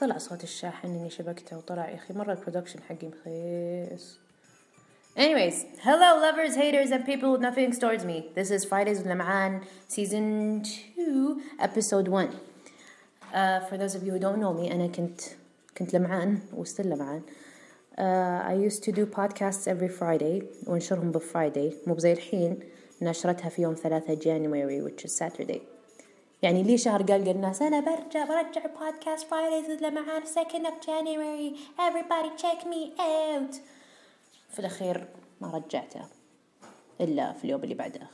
طلع صوت الشاحن اني شبكته وطلع يا أخي مرة البرودكشن حقي مخيس Anyways, hello lovers, haters and people with nothing towards me. This is Fridays with Lam'an, season 2, episode 1. Uh, for those of you who don't know me, أنا كنت كنت لمعان وستيل لمعان. Uh, I used to do podcasts every Friday وانشرهم بفرايداي مو بزي الحين نشرتها في يوم 3 January which is Saturday. يعني لي شهر قال الناس أنا برجع برجع بودكاست Fridays لمعان 2nd of January everybody check me out في الأخير ما رجعته إلا في اليوم اللي بعده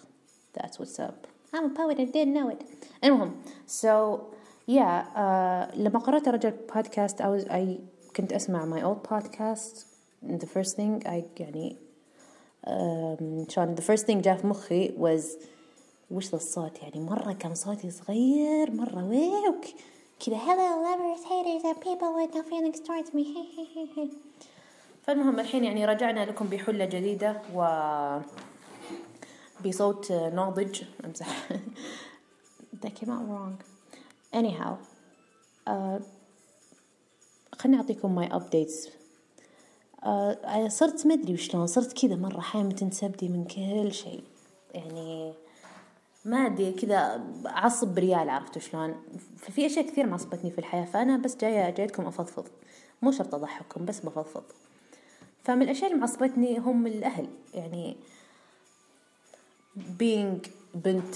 that's what's up I'm a poet I didn't know it المهم so yeah uh, لما قررت أرجع بودكاست I, was, I كنت أسمع my old podcast the first thing I يعني um, شلون the first thing جاء في مخي was وش ذا الصوت يعني؟ مرة كان صوتي صغير مرة ويوك كذا hello lovers haters and people with no feelings towards me. فالمهم الحين يعني رجعنا لكم بحلة جديدة و بصوت ناضج. امزح that came out wrong. Anyhow uh, خليني أعطيكم my updates. Uh, صرت مدري وشلون صرت كذا مرة حامة سبدي من كل شيء. يعني ما أدري كذا اعصب بريال عرفتوا شلون؟ ففي أشياء كثير معصبتني في الحياة فأنا بس جاية جايتكم أفضفض. مو شرط أضحككم بس بفضفض. فمن الأشياء اللي معصبتني هم الأهل يعني being بنت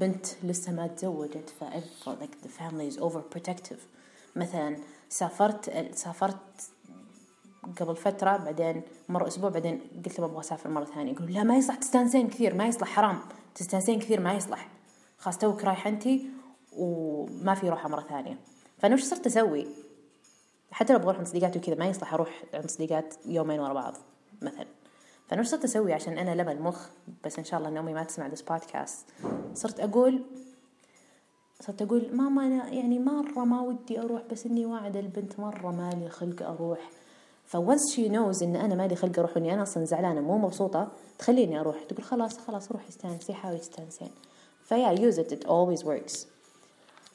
بنت لسه ما تزوجت ف like the family is overprotective. مثلا سافرت سافرت قبل فترة بعدين مر أسبوع بعدين قلت له أبغى أسافر مرة ثانية. يقول لا ما يصلح تستانسين كثير ما يصلح حرام. تستانسين كثير ما يصلح. خلاص توك رايحة أنتي وما في روحة مرة ثانية. فأنا وش صرت أسوي؟ حتى لو بروح عند صديقاتي وكذا ما يصلح أروح عند صديقات يومين ورا بعض مثلا. فأنا وش صرت أسوي عشان أنا لبى المخ بس إن شاء الله إن أمي ما تسمع this بودكاست صرت أقول صرت أقول ماما أنا يعني مرة ما ودي أروح بس إني واعدة البنت مرة مالي خلق أروح. ف once she knows إن أنا مالي خلق أروح اني أنا أصلا زعلانة مو مبسوطة تخليني أروح. تقول خلاص خلاص روحي استانسي حاولي تستانسين ف I use it it. Always works.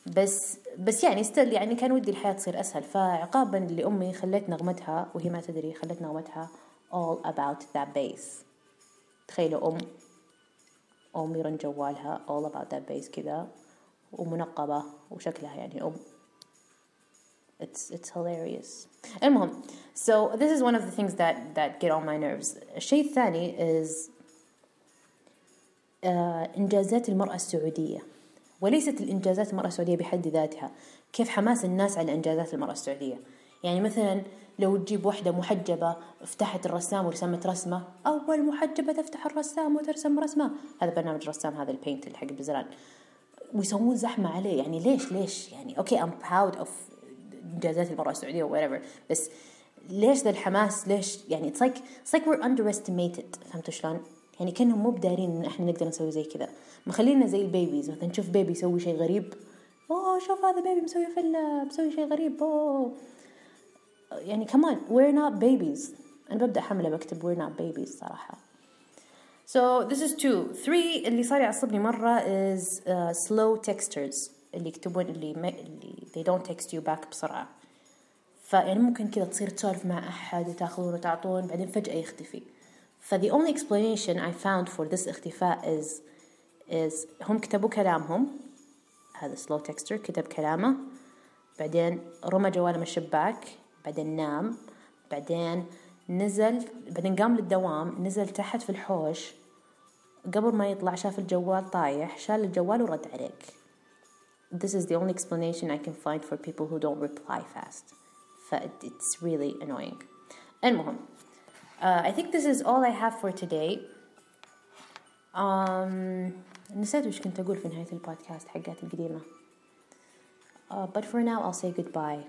بس بس يعني still يعني كان ودي الحياة تصير أسهل. فعقابا لأمي خليت نغمتها وهي ما تدري خليت نغمتها all about that bass. تخيلوا أم أم يرن جوالها all about that bass كذا ومنقبة وشكلها يعني أم. It's it's hilarious. المهم so this is one of the things that that get on my nerves الشيء الثاني is uh, إنجازات المرأة السعودية وليست الإنجازات المرأة السعودية بحد ذاتها كيف حماس الناس على إنجازات المرأة السعودية يعني مثلا لو تجيب واحدة محجبة فتحت الرسام ورسمت رسمة أول محجبة تفتح الرسام وترسم رسمة هذا برنامج الرسام هذا البينت اللي حق بزران ويسوون زحمة عليه يعني ليش ليش يعني أوكي I'm proud of إنجازات المرأة السعودية و whatever بس ليش ذا الحماس؟ ليش؟ يعني it's like it's like we're underestimated. فهمتوا شلون؟ يعني كأنهم مو بدارين إن إحنا نقدر نسوي زي كذا. مخلينا زي ال babies. مثلا نشوف baby يسوي شيء غريب. أوه شوف هذا baby مسوي فيلا مسوي شيء غريب. أوه. يعني كمان we're not babies. أنا ببدأ حمله بكتب we're not babies صراحة. So this is two. Three اللي صار يعصبني مرة is uh, slow texters اللي يكتبون اللي ما اللي they don't text you back بسرعة. فيعني ممكن كذا تصير تسولف مع أحد وتأخذون وتعطون بعدين فجأة يختفي. ف the only explanation I found for this اختفاء is is هم كتبوا كلامهم. هذا slow texter كتب كلامه. بعدين رمى جواله من الشباك بعدين نام. بعدين نزل بعدين قام للدوام نزل تحت في الحوش. قبل ما يطلع شاف الجوال طايح شال الجوال ورد عليك. This is the only explanation I can find for people who don't reply fast. it's really annoying المهم uh, I think this is all I have for today um, نسيت وش كنت أقول في نهاية البودكاست حقات القديمة uh, but for now I'll say goodbye